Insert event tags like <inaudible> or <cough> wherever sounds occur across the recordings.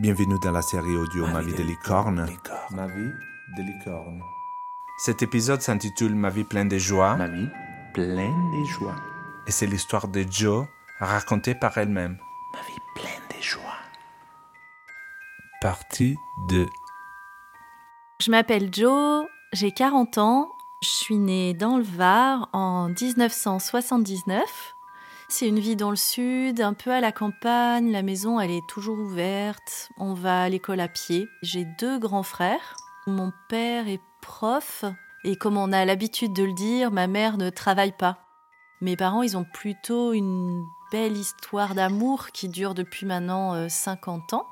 Bienvenue dans la série audio Ma, vie de licorne. Ma vie de licorne. Cet épisode s'intitule Ma vie pleine de joie. Ma vie pleine de joie. Et c'est l'histoire de Jo racontée par elle-même. Ma vie pleine de joie. Partie 2. Je m'appelle Jo, j'ai 40 ans, je suis née dans le Var en 1979. C'est une vie dans le sud, un peu à la campagne, la maison elle est toujours ouverte, on va à l'école à pied. J'ai deux grands frères. Mon père est prof et comme on a l'habitude de le dire, ma mère ne travaille pas. Mes parents, ils ont plutôt une belle histoire d'amour qui dure depuis maintenant 50 euh, ans.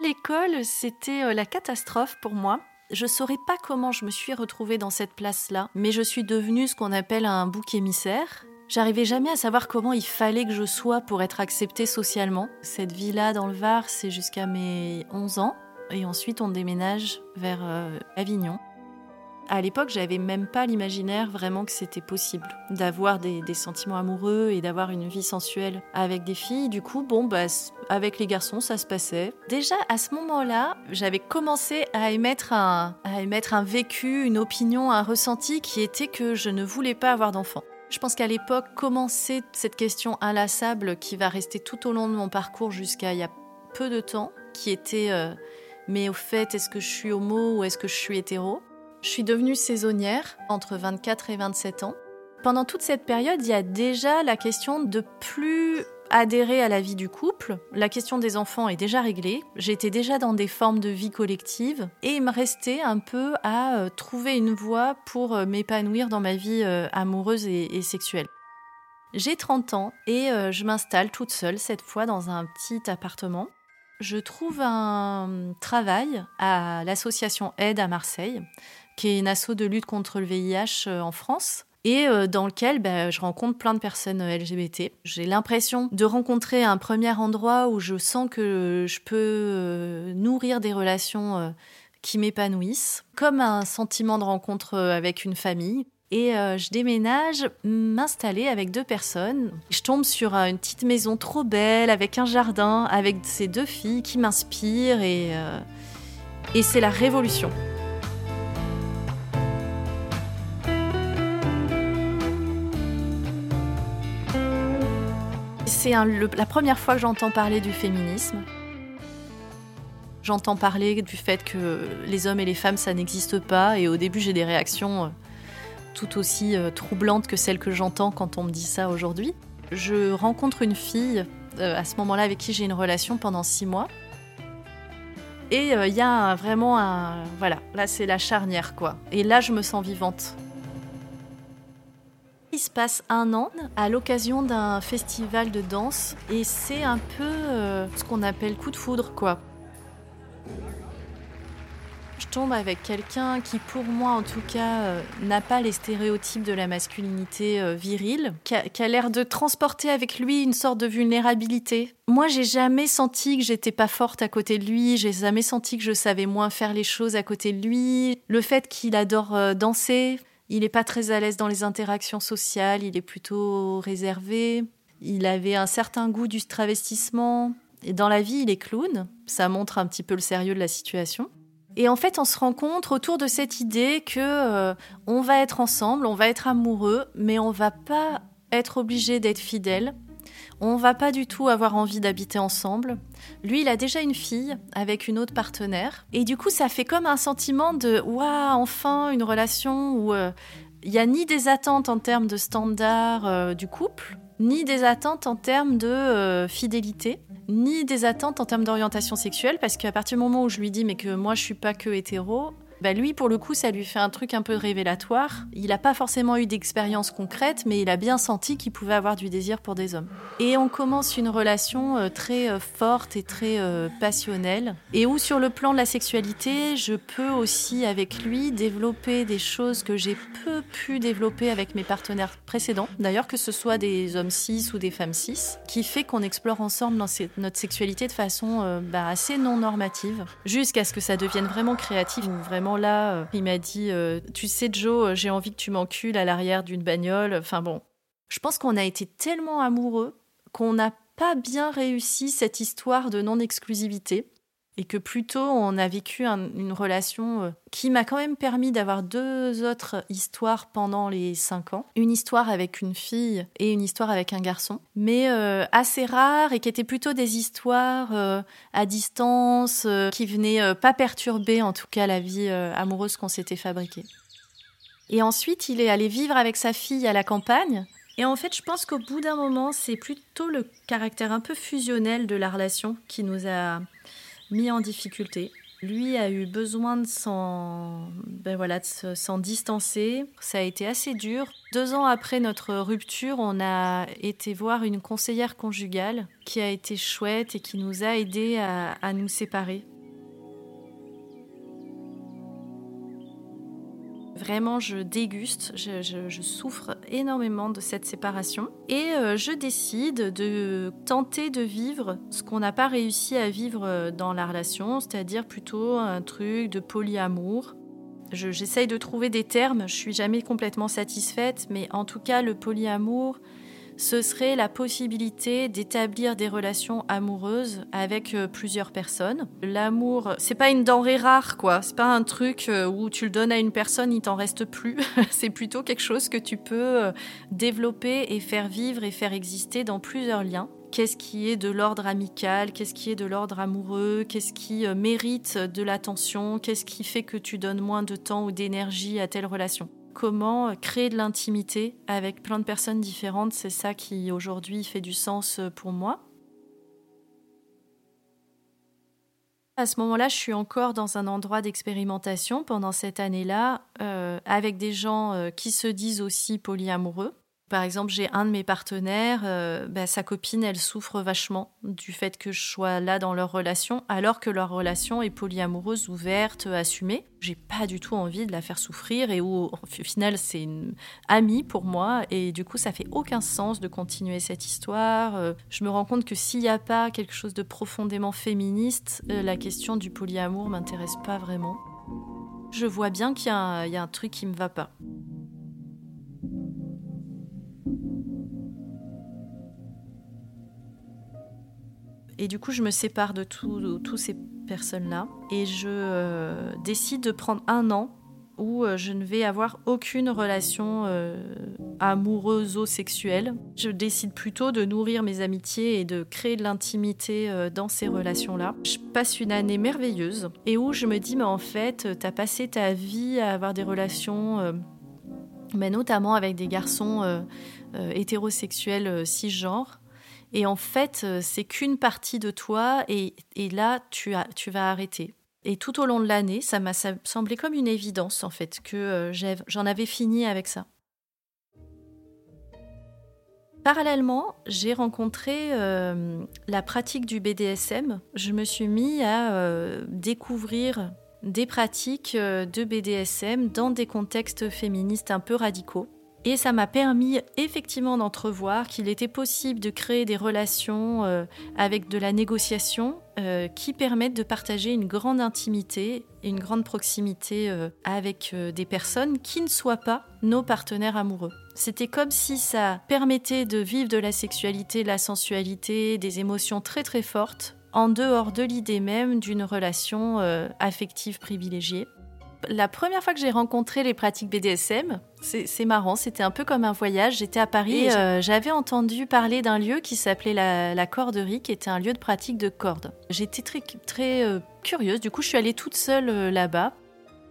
L'école, c'était euh, la catastrophe pour moi. Je saurais pas comment je me suis retrouvée dans cette place-là, mais je suis devenue ce qu'on appelle un bouc émissaire. J'arrivais jamais à savoir comment il fallait que je sois pour être acceptée socialement. Cette vie-là dans le Var, c'est jusqu'à mes 11 ans. Et ensuite, on déménage vers euh, Avignon. À l'époque, j'avais même pas l'imaginaire vraiment que c'était possible d'avoir des, sentiments amoureux et d'avoir une vie sensuelle avec des filles. Du coup, bon, bah, avec les garçons, ça se passait. Déjà, à ce moment-là, j'avais commencé à émettre un, à émettre un vécu, une opinion, un ressenti qui était que je ne voulais pas avoir d'enfants. Je pense qu'à l'époque, commencer cette question inlassable qui va rester tout au long de mon parcours jusqu'à il y a peu de temps, qui était euh, mais au fait, est-ce que je suis homo ou est-ce que je suis hétéro? Je suis devenue saisonnière entre 24 et 27 ans. Pendant toute cette période, il y a déjà la question de plus adhérer à la vie du couple. La question des enfants est déjà réglée. J'étais déjà dans des formes de vie collective et il me restait un peu à euh, trouver une voie pour euh, m'épanouir dans ma vie euh, amoureuse et, sexuelle. J'ai 30 ans et je m'installe toute seule cette fois dans un petit appartement. Je trouve un travail à l'association Aide à Marseille, qui est une asso de lutte contre le VIH en France et euh, dans lequel ben, je rencontre plein de personnes euh, LGBT. J'ai l'impression de rencontrer un premier endroit où je sens que je peux euh, nourrir des relations qui m'épanouissent, comme un sentiment de rencontre avec une famille. Et je déménage m'installer avec deux personnes. Je tombe sur une petite maison trop belle, avec un jardin, avec ces deux filles qui m'inspirent et, et c'est la révolution. C'est la première fois que j'entends parler du féminisme. J'entends parler du fait que les hommes et les femmes, ça n'existe pas. Et au début, j'ai des réactions euh, tout aussi euh, troublantes que celles que j'entends quand on me dit ça aujourd'hui. Je rencontre une fille euh, à ce moment-là avec qui j'ai une relation pendant six mois. Et il y a vraiment un... Voilà, là c'est la charnière quoi. Et là je me sens vivante. Passe un an à l'occasion d'un festival de danse et c'est un peu euh, ce qu'on appelle coup de foudre quoi. Je tombe avec quelqu'un qui pour moi en tout cas euh, n'a pas les stéréotypes de la masculinité euh, virile, qui a, l'air de transporter avec lui une sorte de vulnérabilité. Moi j'ai jamais senti que j'étais pas forte à côté de lui, j'ai jamais senti que je savais moins faire les choses à côté de lui. Le fait qu'il adore danser, il n'est pas très à l'aise dans les interactions sociales, il est plutôt réservé. Il avait un certain goût du travestissement. Et dans la vie, il est clown. Ça montre un petit peu le sérieux de la situation. Et en fait, on se rencontre autour de cette idée que euh, on va être ensemble, on va être amoureux, mais on va pas être obligé d'être fidèle. On va pas du tout avoir envie d'habiter ensemble. Lui, il a déjà une fille avec une autre partenaire. Et du coup, ça fait comme un sentiment de waouh, enfin une relation où euh, il n'y a ni des attentes en termes de standards euh, du couple, ni des attentes en termes de euh, fidélité, ni des attentes en termes d'orientation sexuelle, parce qu'à partir du moment où je lui dis mais que moi je suis pas que hétéro, bah, lui, pour le coup, ça lui fait un truc un peu révélatoire. Il n'a pas forcément eu d'expérience concrète, mais il a bien senti qu'il pouvait avoir du désir pour des hommes. Et on commence une relation euh, très euh, forte et très euh, passionnelle, et où sur le plan de la sexualité, je peux aussi avec lui développer des choses que j'ai peu pu développer avec mes partenaires précédents, d'ailleurs que ce soit des hommes cis ou des femmes cis, qui fait qu'on explore ensemble notre sexualité de façon bah, assez non normative, jusqu'à ce que ça devienne vraiment créatif, vraiment là, euh, il m'a dit euh, Tu sais, Joe, euh, j'ai envie que tu m'encules à l'arrière d'une bagnole. Enfin bon, je pense qu'on a été tellement amoureux qu'on n'a pas bien réussi cette histoire de non-exclusivité. Et que plutôt on a vécu une relation euh, qui m'a quand même permis d'avoir deux autres histoires pendant les cinq ans. Une histoire avec une fille et une histoire avec un garçon, mais euh, assez rares et qui étaient plutôt des histoires euh, à distance, qui venaient pas perturber en tout cas la vie amoureuse qu'on s'était fabriquée. Et ensuite, il est allé vivre avec sa fille à la campagne. Et en fait, je pense qu'au bout d'un moment, c'est plutôt le caractère un peu fusionnel de la relation qui nous a mis en difficulté. Lui a eu besoin de s'en ben voilà, s'en distancer. Ça a été assez dur. Deux ans après notre rupture, on a été voir une conseillère conjugale qui a été chouette et qui nous a aidés à nous séparer. Vraiment, je déguste, je, souffre énormément de cette séparation. Et euh, je décide de tenter de vivre ce qu'on n'a pas réussi à vivre euh, dans la relation, c'est-à-dire plutôt un truc de polyamour. J'essaye de trouver des termes, je suis jamais complètement satisfaite, mais en tout cas, le polyamour, ce serait la possibilité d'établir des relations amoureuses avec euh, plusieurs personnes. L'amour, c'est pas une denrée rare, quoi. C'est pas un truc euh, où tu le donnes à une personne, il t'en reste plus. <laughs> c'est plutôt quelque chose que tu peux euh, développer et faire vivre et faire exister dans plusieurs liens qu'est-ce qui est de l'ordre amical, qu'est-ce qui est de l'ordre amoureux, qu'est-ce qui mérite de l'attention, qu'est-ce qui fait que tu donnes moins de temps ou d'énergie à telle relation? Comment créer de l'intimité avec plein de personnes différentes, c'est ça qui aujourd'hui fait du sens pour moi. À ce moment-là, je suis encore dans un endroit d'expérimentation pendant cette année-là, euh, avec des gens euh, qui se disent aussi polyamoureux. Par exemple, j'ai un de mes partenaires, euh, bah, sa copine, elle souffre vachement du fait que je sois là dans leur relation, alors que leur relation est polyamoureuse, ouverte, assumée. J'ai pas du tout envie de la faire souffrir et au final, c'est une amie pour moi et du coup, ça fait aucun sens de continuer cette histoire. Euh, je me rends compte que s'il n'y a pas quelque chose de profondément féministe, euh, la question du polyamour m'intéresse pas vraiment. Je vois bien qu'il y, y, a un truc qui me va pas. Et du coup, je me sépare de toutes ces personnes-là et je euh, décide de prendre un an où euh, je ne vais avoir aucune relation euh, amoureuse ou sexuelle. Je décide plutôt de nourrir mes amitiés et de créer de l'intimité dans ces relations-là. Je passe une année merveilleuse et où je me dis, mais en fait, tu as passé ta vie à avoir des relations, mais notamment avec des garçons hétérosexuels cisgenres. Et en fait, euh, c'est qu'une partie de toi et, là, tu, as, tu vas arrêter. Et tout au long de l'année, ça m'a semblé comme une évidence, en fait, que euh, j'en avais fini avec ça. Parallèlement, j'ai rencontré euh, la pratique du BDSM. Je me suis mis à découvrir des pratiques de BDSM dans des contextes féministes un peu radicaux. Et ça m'a permis effectivement d'entrevoir qu'il était possible de créer des relations euh, avec de la négociation euh, qui permettent de partager une grande intimité, une grande proximité euh, avec des personnes qui ne soient pas nos partenaires amoureux. C'était comme si ça permettait de vivre de la sexualité, de la sensualité, des émotions très très fortes en dehors de l'idée même d'une relation affective privilégiée la première fois que j'ai rencontré les pratiques BDSM, c'est marrant, c'était un peu comme un voyage. J'étais à Paris, euh, j'avais entendu parler d'un lieu qui s'appelait la, Corderie, qui était un lieu de pratique de cordes. J'étais très, très euh, curieuse, du coup je suis allée toute seule euh, là-bas.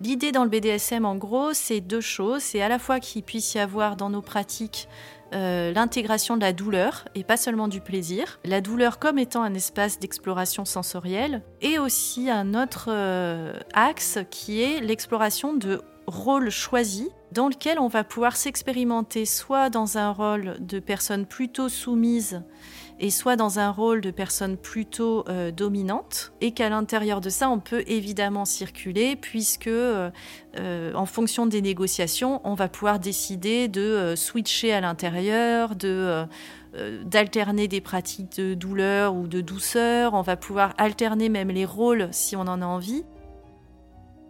L'idée dans le BDSM, en gros, c'est deux choses. C'est à la fois qu'il puisse y avoir dans nos pratiques euh, l'intégration de la douleur et pas seulement du plaisir. La douleur comme étant un espace d'exploration sensorielle et aussi un autre euh, axe qui est l'exploration de rôles choisis dans lequel on va pouvoir s'expérimenter soit dans un rôle de personne plutôt soumise et soit dans un rôle de personne plutôt euh, dominante, et qu'à l'intérieur de ça, on peut évidemment circuler, puisque euh, euh, en fonction des négociations, on va pouvoir décider de switcher à l'intérieur, de d'alterner des pratiques de douleur ou de douceur, on va pouvoir alterner même les rôles si on en a envie.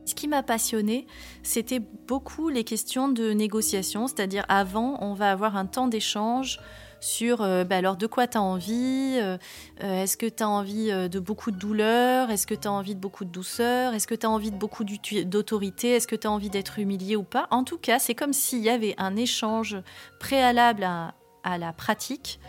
Ce qui m'a passionné, c'était beaucoup les questions de négociation, c'est-à-dire avant, on va avoir un temps d'échange sur euh, bah, alors de quoi tu as envie, euh, euh, est-ce que tu as envie de beaucoup de douleur, est-ce que tu as envie de beaucoup de douceur, est-ce que tu as envie de beaucoup d'autorité, est-ce que tu as envie d'être humilié ou pas? En tout cas, c'est comme s'il y avait un échange préalable à, la pratique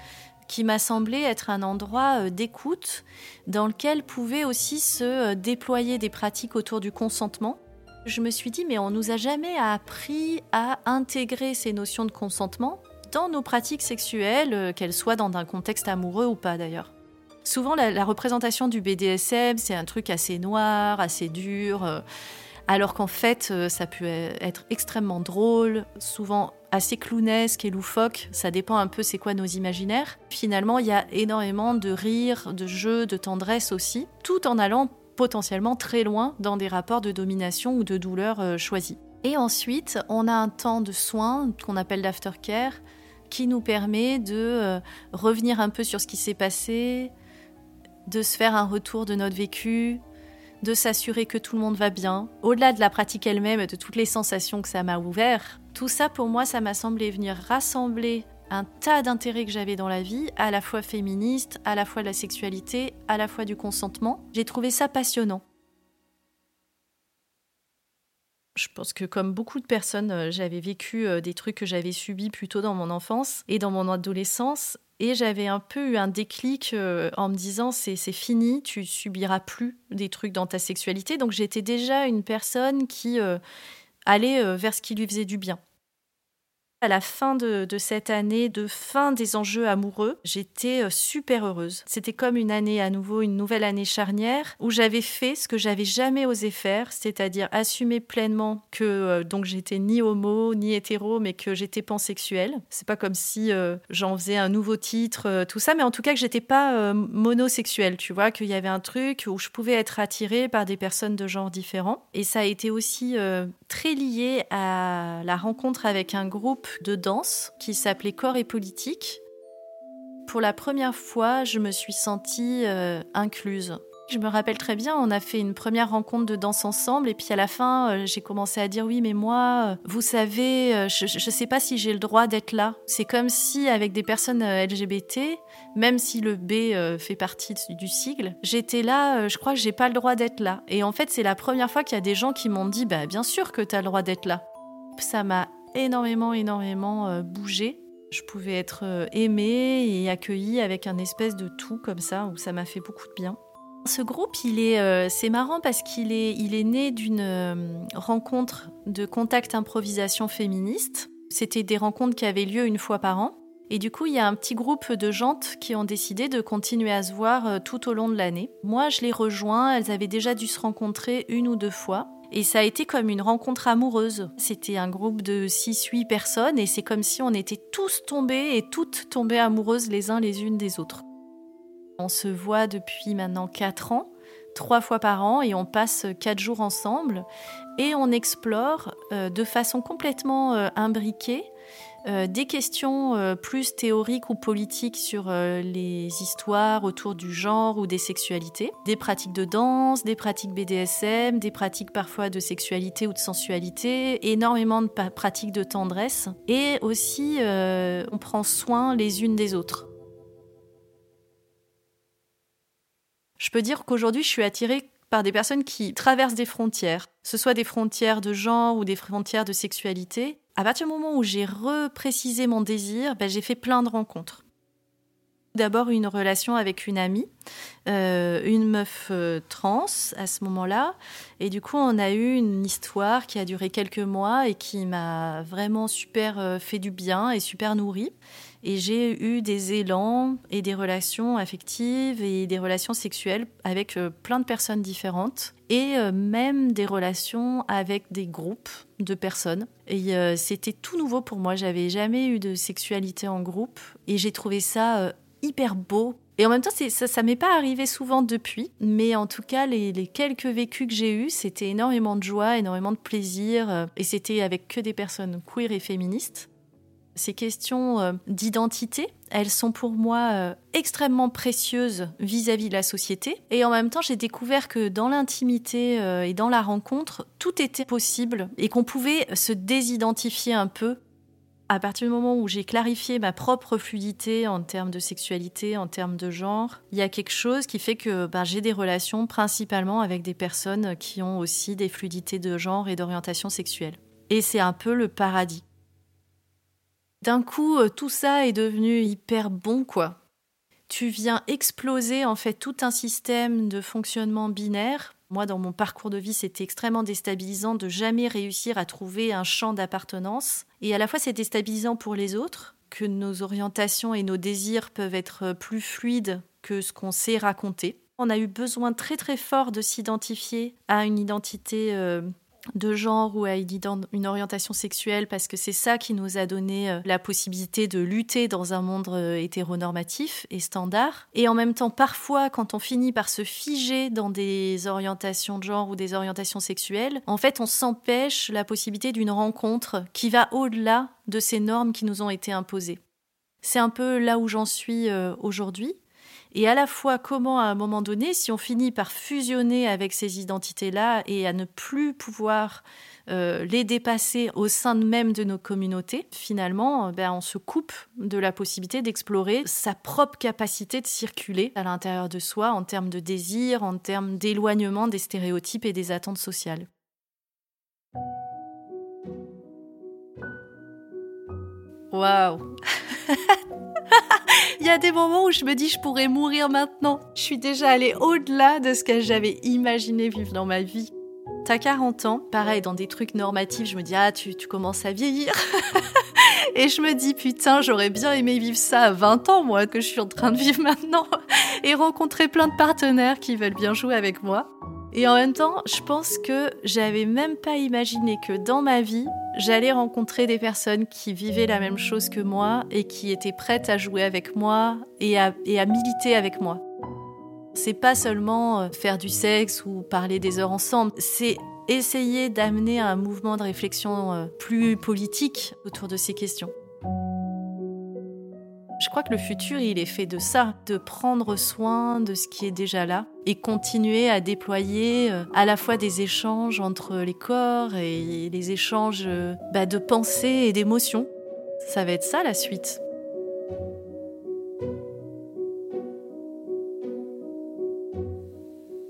qui m'a semblé être un endroit d'écoute dans lequel pouvaient aussi se déployer des pratiques autour du consentement. Je me suis dit, mais on nous a jamais appris à intégrer ces notions de consentement dans nos pratiques sexuelles, euh, qu'elles soient dans un contexte amoureux ou pas d'ailleurs. Souvent, la, représentation du BDSM, c'est un truc assez noir, assez dur, euh, alors qu'en fait, euh, ça peut être extrêmement drôle, souvent assez clownesque et loufoque, ça dépend un peu c'est quoi nos imaginaires. Finalement, il y a énormément de rire, de jeux, de tendresse aussi, tout en allant potentiellement très loin dans des rapports de domination ou de douleur choisis. Et ensuite, on a un temps de soins qu'on appelle l'aftercare, qui nous permet de euh, revenir un peu sur ce qui s'est passé, de se faire un retour de notre vécu, de s'assurer que tout le monde va bien. Au-delà de la pratique elle-même, de toutes les sensations que ça m'a ouvert, tout ça pour moi, ça m'a semblé venir rassembler un tas d'intérêts que j'avais dans la vie, à la fois féministe, à la fois de la sexualité, à la fois du consentement. J'ai trouvé ça passionnant. Je pense que comme beaucoup de personnes, euh, j'avais vécu euh, des trucs que j'avais subis plutôt dans mon enfance et dans mon adolescence. Et j'avais un peu eu un déclic euh, en me disant c'est fini, tu subiras plus des trucs dans ta sexualité. Donc j'étais déjà une personne qui allait vers ce qui lui faisait du bien. À la fin de, cette année, de fin des enjeux amoureux, j'étais euh, super heureuse. C'était comme une année à nouveau, une nouvelle année charnière où j'avais fait ce que j'avais jamais osé faire, c'est-à-dire assumer pleinement que euh, donc j'étais ni homo ni hétéro, mais que j'étais pansexuelle. C'est pas comme si euh, j'en faisais un nouveau titre, tout ça, mais en tout cas que j'étais pas monosexuelle, tu vois, qu'il y avait un truc où je pouvais être attirée par des personnes de genre différents. Et ça a été aussi très lié à la rencontre avec un groupe de danse qui s'appelait Corps et Politique. Pour la première fois, je me suis sentie euh, incluse. Je me rappelle très bien, on a fait une première rencontre de danse ensemble et puis à la fin, euh, j'ai commencé à dire oui, mais moi, euh, vous savez, je ne sais pas si j'ai le droit d'être là. C'est comme si avec des personnes LGBT, même si le B fait partie du sigle, j'étais là, je crois que j'ai pas le droit d'être là. Et en fait, c'est la première fois qu'il y a des gens qui m'ont dit, bah bien sûr que tu as le droit d'être là. Ça m'a énormément, énormément euh, bougé. Je pouvais être euh, aimée et accueillie avec un espèce de tout comme ça, où ça m'a fait beaucoup de bien. Ce groupe, il est, euh, c'est marrant parce qu'il est, il est né d'une rencontre de contact improvisation féministe. C'était des rencontres qui avaient lieu une fois par an. Et du coup, il y a un petit groupe de jantes qui ont décidé de continuer à se voir tout au long de l'année. Moi, je les rejoins. Elles avaient déjà dû se rencontrer une ou deux fois. Et ça a été comme une rencontre amoureuse. C'était un groupe de 6-8 personnes et c'est comme si on était tous tombés et toutes tombées amoureuses les uns les unes des autres. On se voit depuis maintenant 4 ans, trois fois par an et on passe 4 jours ensemble et on explore euh, de façon complètement euh, imbriquée euh, des questions euh, plus théoriques ou politiques sur euh, les histoires autour du genre ou des sexualités, des pratiques de danse, des pratiques BDSM, des pratiques parfois de sexualité ou de sensualité, énormément de pratiques de tendresse, et aussi on prend soin les unes des autres. Je peux dire qu'aujourd'hui je suis attirée par des personnes qui traversent des frontières, ce soit des frontières de genre ou des frontières de sexualité, à partir du moment où j'ai reprécisé mon désir, ben, j'ai fait plein de rencontres. D'abord une relation avec une amie, euh, une meuf euh, trans à ce moment-là. Et du coup, on a eu une histoire qui a duré quelques mois et qui m'a vraiment super euh, fait du bien et super nourrie. Et j'ai eu des élans et des relations affectives et des relations sexuelles avec euh, plein de personnes différentes et euh, même des relations avec des groupes de personnes. Et euh, c'était tout nouveau pour moi. J'avais jamais eu de sexualité en groupe et j'ai trouvé ça hyper beau. Et en même temps, ça, ça m'est pas arrivé souvent depuis, mais en tout cas, les, les quelques vécus que j'ai eus, c'était énormément de joie, énormément de plaisir, et c'était avec que des personnes queer et féministes. Ces questions euh, d'identité, elles sont pour moi euh, extrêmement précieuses vis-à-vis de la société. Et en même temps, j'ai découvert que dans l'intimité euh, et dans la rencontre, tout était possible et qu'on pouvait se désidentifier un peu À partir du moment où j'ai clarifié ma propre fluidité en termes de sexualité, en termes de genre, il y a quelque chose qui fait que ben, j'ai des relations principalement avec des personnes qui ont aussi des fluidités de genre et d'orientation sexuelle. Et c'est un peu le paradis. D'un coup, euh, tout ça est devenu hyper bon, quoi. Tu viens exploser en fait tout un système de fonctionnement binaire moi, dans mon parcours de vie, c'était extrêmement déstabilisant de jamais réussir à trouver un champ d'appartenance. Et à la fois, c'est déstabilisant pour les autres, que nos orientations et nos désirs peuvent être plus fluides que ce qu'on sait raconter. On a eu besoin très très fort de s'identifier à une identité euh, de genre ou à une orientation sexuelle parce que c'est ça qui nous a donné euh, la possibilité de lutter dans un monde euh, hétéronormatif et standard. Et en même temps, parfois, quand on finit par se figer dans des orientations de genre ou des orientations sexuelles, en fait, on s'empêche la possibilité d'une rencontre qui va au-delà de ces normes qui nous ont été imposées. C'est un peu là où j'en suis euh, aujourd'hui et à la fois comment à un moment donné, si on finit par fusionner avec ces identités-là et à ne plus pouvoir euh, les dépasser au sein même de nos communautés, finalement, euh, ben, on se coupe de la possibilité d'explorer sa propre capacité de circuler à l'intérieur de soi en termes de désir, en termes d'éloignement des stéréotypes et des attentes sociales. Waouh Il y a des moments où je me dis je pourrais mourir maintenant. Je suis déjà allée au-delà de ce que j'avais imaginé vivre dans ma vie. T'as 40 ans, pareil, dans des trucs normatifs, je me dis ah tu, tu commences à vieillir. <laughs> Et je me dis putain, j'aurais bien aimé vivre ça à 20 ans, moi, que je suis en train de vivre maintenant. <laughs> Et rencontrer plein de partenaires qui veulent bien jouer avec moi. Et en même temps, je pense que j'avais même pas imaginé que dans ma vie, j'allais rencontrer des personnes qui vivaient la même chose que moi et qui étaient prêtes à jouer avec moi et à, militer avec moi. C'est pas seulement euh, faire du sexe ou parler des heures ensemble, c'est essayer d'amener un mouvement de réflexion euh, plus politique autour de ces questions. Je crois que le futur, il est fait de ça, de prendre soin de ce qui est déjà là et continuer à déployer euh, à la fois des échanges entre les corps et les échanges euh, bah, de pensée et d'émotions. Ça va être ça la suite.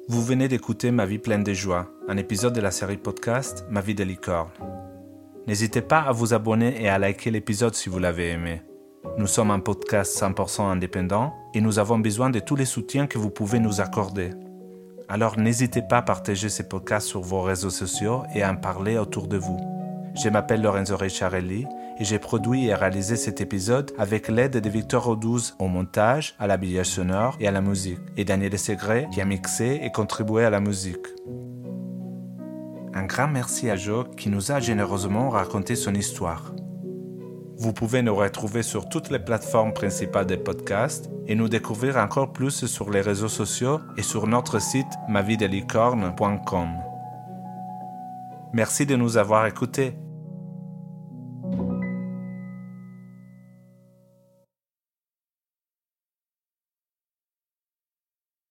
Vous venez d'écouter Ma vie pleine de joie, un épisode de la série podcast Ma vie de licorne. N'hésitez pas à vous abonner et à liker l'épisode si vous l'avez aimé. Nous sommes un podcast 100% indépendant et nous avons besoin de tous les soutiens que vous pouvez nous accorder. Alors n'hésitez pas à partager ces podcasts sur vos réseaux sociaux et à en parler autour de vous. Je m'appelle Lorenzo Ricciarelli et j'ai produit et réalisé cet épisode avec l'aide de Victor Rodouze au montage, à l'habillage sonore et à la musique, et Daniel Segré qui a mixé et contribué à la musique. Un grand merci à Joe qui nous a généreusement raconté son histoire. Vous pouvez nous retrouver sur toutes les plateformes principales des podcasts et nous découvrir encore plus sur les réseaux sociaux et sur notre site mavidelicorne.com. Merci de nous avoir écoutés